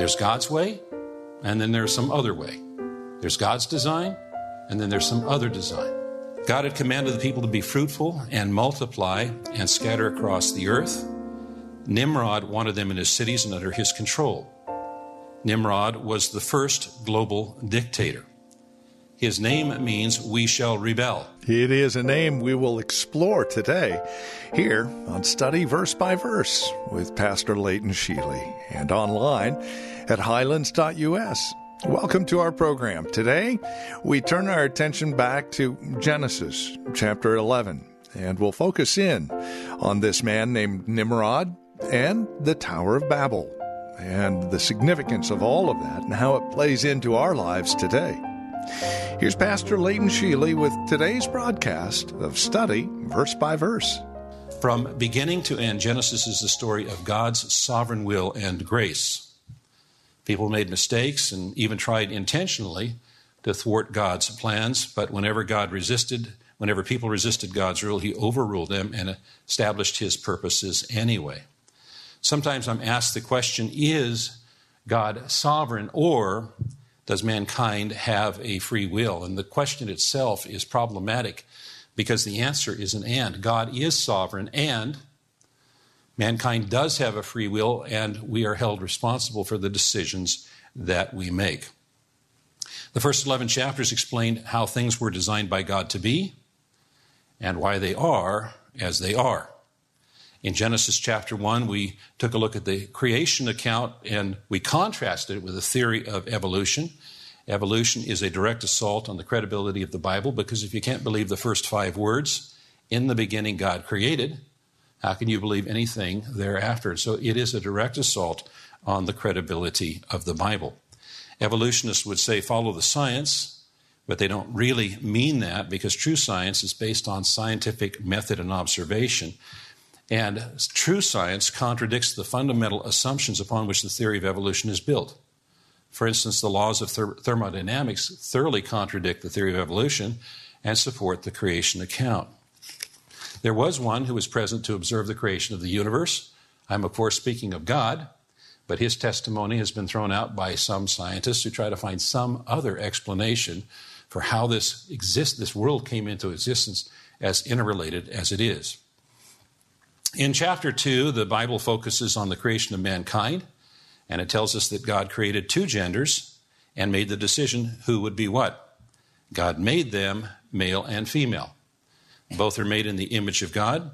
There's God's way, and then there's some other way. There's God's design, and then there's some other design. God had commanded the people to be fruitful and multiply and scatter across the earth. Nimrod wanted them in his cities and under his control. Nimrod was the first global dictator. His name means we shall rebel. It is a name we will explore today here on Study Verse by Verse with Pastor Leighton Sheely and online at highlands.us. Welcome to our program. Today, we turn our attention back to Genesis chapter 11, and we'll focus in on this man named Nimrod and the Tower of Babel and the significance of all of that and how it plays into our lives today. Here's Pastor Leighton Sheely with today's broadcast of Study Verse by Verse. From beginning to end, Genesis is the story of God's sovereign will and grace. People made mistakes and even tried intentionally to thwart God's plans, but whenever God resisted, whenever people resisted God's rule, he overruled them and established his purposes anyway. Sometimes I'm asked the question is God sovereign or does mankind have a free will? And the question itself is problematic because the answer is an and. God is sovereign and mankind does have a free will and we are held responsible for the decisions that we make. The first 11 chapters explain how things were designed by God to be and why they are as they are. In Genesis chapter 1, we took a look at the creation account and we contrasted it with the theory of evolution. Evolution is a direct assault on the credibility of the Bible because if you can't believe the first five words, in the beginning God created, how can you believe anything thereafter? So it is a direct assault on the credibility of the Bible. Evolutionists would say follow the science, but they don't really mean that because true science is based on scientific method and observation. And true science contradicts the fundamental assumptions upon which the theory of evolution is built. For instance, the laws of ther- thermodynamics thoroughly contradict the theory of evolution and support the creation account. There was one who was present to observe the creation of the universe. I'm, of course, speaking of God, but his testimony has been thrown out by some scientists who try to find some other explanation for how this exist, this world came into existence as interrelated as it is. In chapter 2, the Bible focuses on the creation of mankind, and it tells us that God created two genders and made the decision who would be what. God made them male and female. Both are made in the image of God,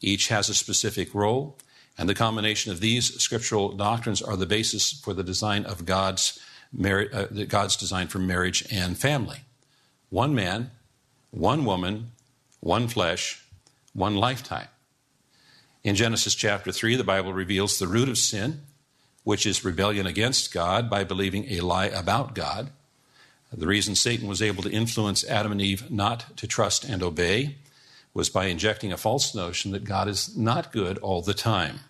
each has a specific role, and the combination of these scriptural doctrines are the basis for the design of God's, uh, God's design for marriage and family. One man, one woman, one flesh, one lifetime. In Genesis chapter 3, the Bible reveals the root of sin, which is rebellion against God by believing a lie about God. The reason Satan was able to influence Adam and Eve not to trust and obey was by injecting a false notion that God is not good all the time.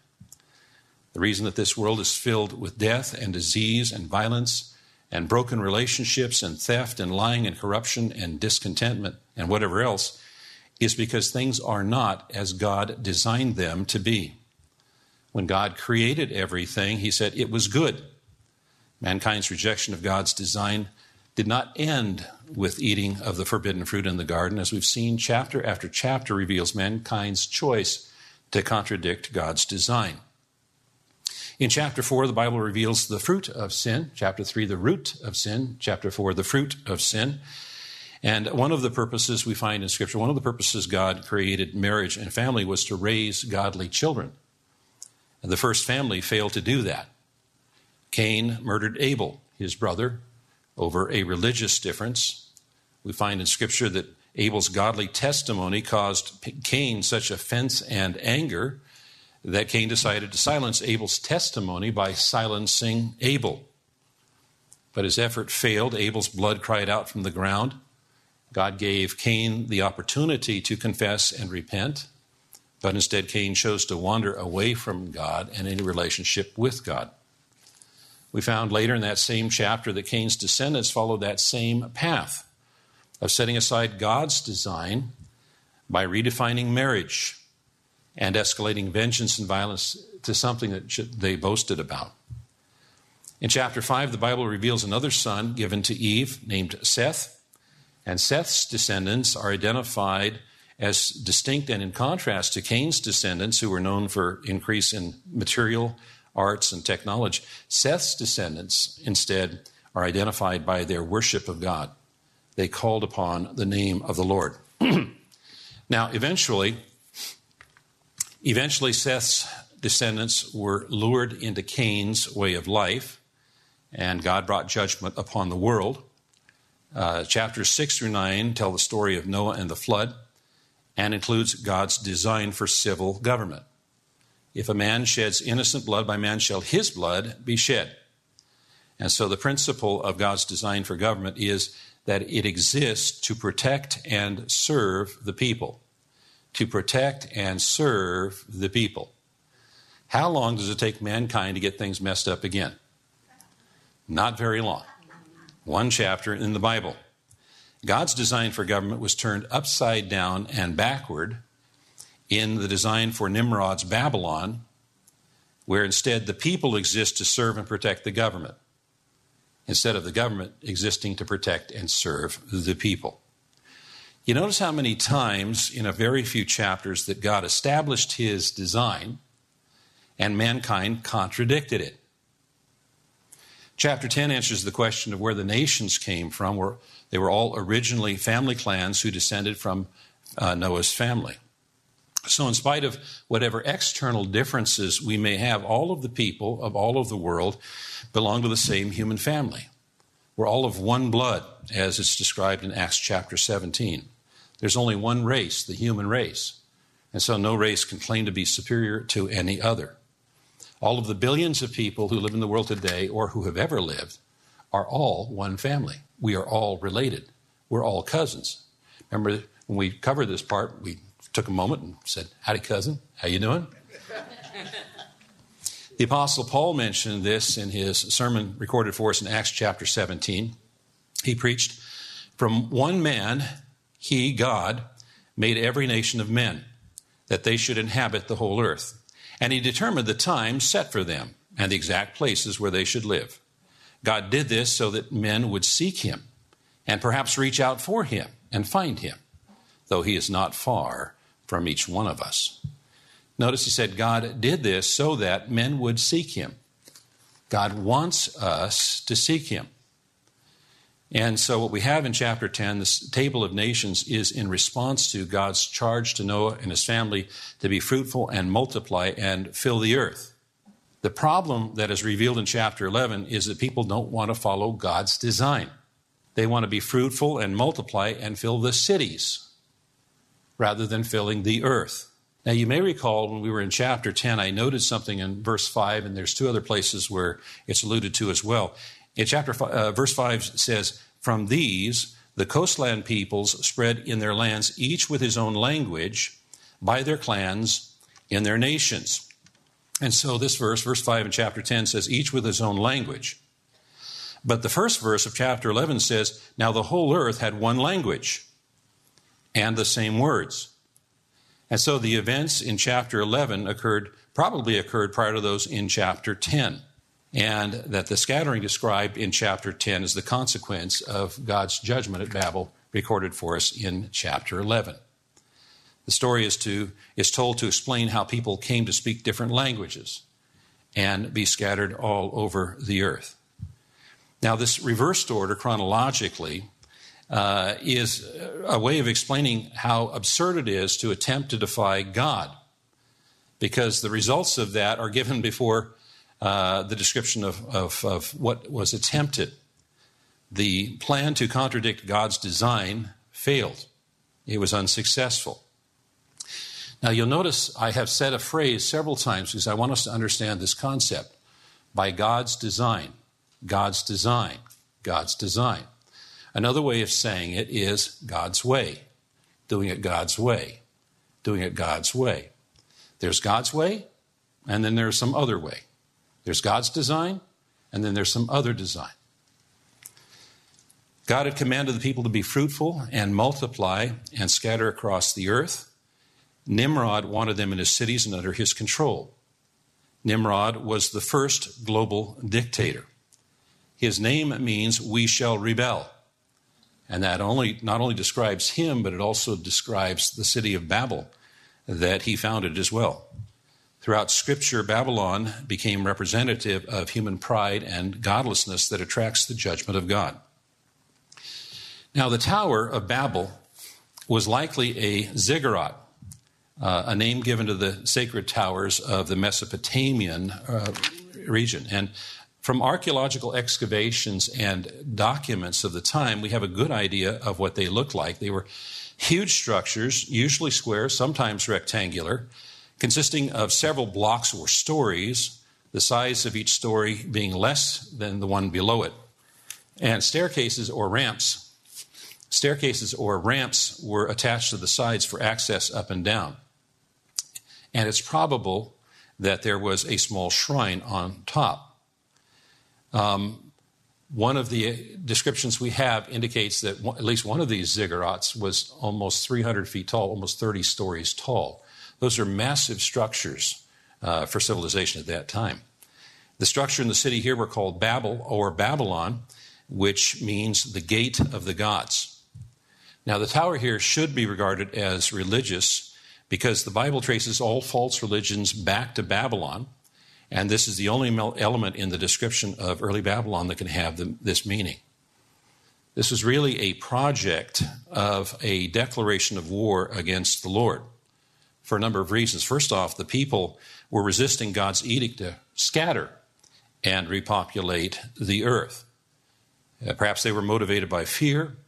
The reason that this world is filled with death and disease and violence and broken relationships and theft and lying and corruption and discontentment and whatever else is because things are not as God designed them to be. When God created everything, He said it was good. Mankind's rejection of God's design did not end with eating of the forbidden fruit in the garden. As we've seen, chapter after chapter reveals mankind's choice to contradict God's design. In chapter 4, the Bible reveals the fruit of sin. Chapter 3, the root of sin. Chapter 4, the fruit of sin. And one of the purposes we find in Scripture, one of the purposes God created marriage and family was to raise godly children. And the first family failed to do that. Cain murdered Abel, his brother, over a religious difference. We find in Scripture that Abel's godly testimony caused Cain such offense and anger that Cain decided to silence Abel's testimony by silencing Abel. But his effort failed. Abel's blood cried out from the ground. God gave Cain the opportunity to confess and repent, but instead Cain chose to wander away from God and any relationship with God. We found later in that same chapter that Cain's descendants followed that same path of setting aside God's design by redefining marriage and escalating vengeance and violence to something that they boasted about. In chapter 5, the Bible reveals another son given to Eve named Seth, and Seth's descendants are identified as distinct and in contrast to Cain's descendants, who were known for increase in material arts and technology. Seth's descendants, instead, are identified by their worship of God. They called upon the name of the Lord. now, eventually, eventually, Seth's descendants were lured into Cain's way of life, and God brought judgment upon the world. Uh, chapters 6 through 9 tell the story of Noah and the flood and includes God's design for civil government. If a man sheds innocent blood, by man shall his blood be shed. And so the principle of God's design for government is that it exists to protect and serve the people. To protect and serve the people. How long does it take mankind to get things messed up again? Not very long. One chapter in the Bible. God's design for government was turned upside down and backward in the design for Nimrod's Babylon, where instead the people exist to serve and protect the government, instead of the government existing to protect and serve the people. You notice how many times in a very few chapters that God established his design and mankind contradicted it. Chapter 10 answers the question of where the nations came from. Where they were all originally family clans who descended from uh, Noah's family. So, in spite of whatever external differences we may have, all of the people of all of the world belong to the same human family. We're all of one blood, as it's described in Acts chapter 17. There's only one race, the human race. And so no race can claim to be superior to any other. All of the billions of people who live in the world today or who have ever lived are all one family. We are all related. We're all cousins. Remember when we covered this part, we took a moment and said, "Howdy, cousin. How you doing?" the apostle Paul mentioned this in his sermon recorded for us in Acts chapter 17. He preached, "From one man, he God made every nation of men, that they should inhabit the whole earth, and he determined the time set for them and the exact places where they should live." God did this so that men would seek him and perhaps reach out for him and find him, though he is not far from each one of us. Notice he said God did this so that men would seek him. God wants us to seek him. And so, what we have in chapter 10, this table of nations, is in response to God's charge to Noah and his family to be fruitful and multiply and fill the earth. The problem that is revealed in chapter 11 is that people don't want to follow God's design. They want to be fruitful and multiply and fill the cities rather than filling the earth. Now, you may recall when we were in chapter 10, I noted something in verse 5, and there's two other places where it's alluded to as well. In chapter five, uh, verse 5 says, From these, the coastland peoples spread in their lands, each with his own language, by their clans, in their nations. And so this verse, verse 5 in chapter 10, says, Each with his own language. But the first verse of chapter 11 says, Now the whole earth had one language and the same words. And so the events in chapter 11 occurred, probably occurred prior to those in chapter 10. And that the scattering described in chapter 10 is the consequence of God's judgment at Babel, recorded for us in chapter 11. The story is, to, is told to explain how people came to speak different languages and be scattered all over the earth. Now, this reversed order chronologically uh, is a way of explaining how absurd it is to attempt to defy God, because the results of that are given before uh, the description of, of, of what was attempted. The plan to contradict God's design failed, it was unsuccessful. Now, you'll notice I have said a phrase several times because I want us to understand this concept by God's design. God's design. God's design. Another way of saying it is God's way, doing it God's way, doing it God's way. There's God's way, and then there's some other way. There's God's design, and then there's some other design. God had commanded the people to be fruitful and multiply and scatter across the earth. Nimrod wanted them in his cities and under his control. Nimrod was the first global dictator. His name means we shall rebel. And that only, not only describes him, but it also describes the city of Babel that he founded as well. Throughout Scripture, Babylon became representative of human pride and godlessness that attracts the judgment of God. Now, the Tower of Babel was likely a ziggurat, uh, a name given to the sacred towers of the Mesopotamian uh, region. And from archaeological excavations and documents of the time, we have a good idea of what they looked like. They were huge structures, usually square, sometimes rectangular, consisting of several blocks or stories, the size of each story being less than the one below it. And staircases or ramps, staircases or ramps were attached to the sides for access up and down. And it's probable that there was a small shrine on top. Um, one of the descriptions we have indicates that at least one of these ziggurats was almost 300 feet tall, almost 30 stories tall. Those are massive structures uh, for civilization at that time. The structure in the city here were called Babel or Babylon, which means the gate of the gods. Now, the tower here should be regarded as religious because the Bible traces all false religions back to Babylon and this is the only element in the description of early Babylon that can have the, this meaning. This was really a project of a declaration of war against the Lord for a number of reasons. First off, the people were resisting God's edict to scatter and repopulate the earth. Uh, perhaps they were motivated by fear.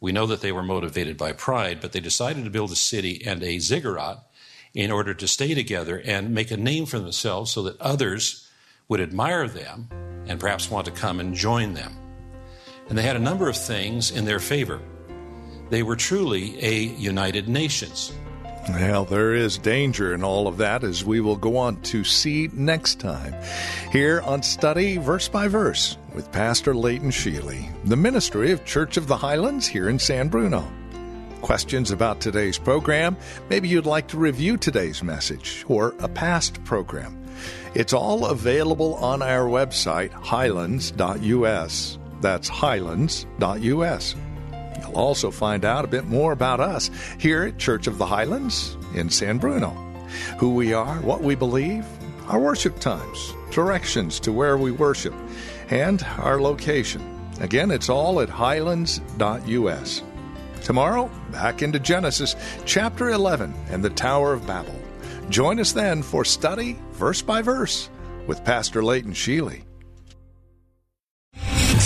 We know that they were motivated by pride, but they decided to build a city and a ziggurat in order to stay together and make a name for themselves so that others would admire them and perhaps want to come and join them. And they had a number of things in their favor. They were truly a united nations. Well, there is danger in all of that, as we will go on to see next time. Here on Study Verse by Verse with Pastor Leighton Sheely, the ministry of Church of the Highlands here in San Bruno questions about today's program, maybe you'd like to review today's message or a past program. It's all available on our website, highlands.us. That's highlands.us. You'll also find out a bit more about us here at Church of the Highlands in San Bruno. Who we are, what we believe, our worship times, directions to where we worship, and our location. Again, it's all at highlands.us. Tomorrow, back into Genesis chapter 11 and the Tower of Babel. Join us then for study verse by verse with Pastor Leighton Sheely.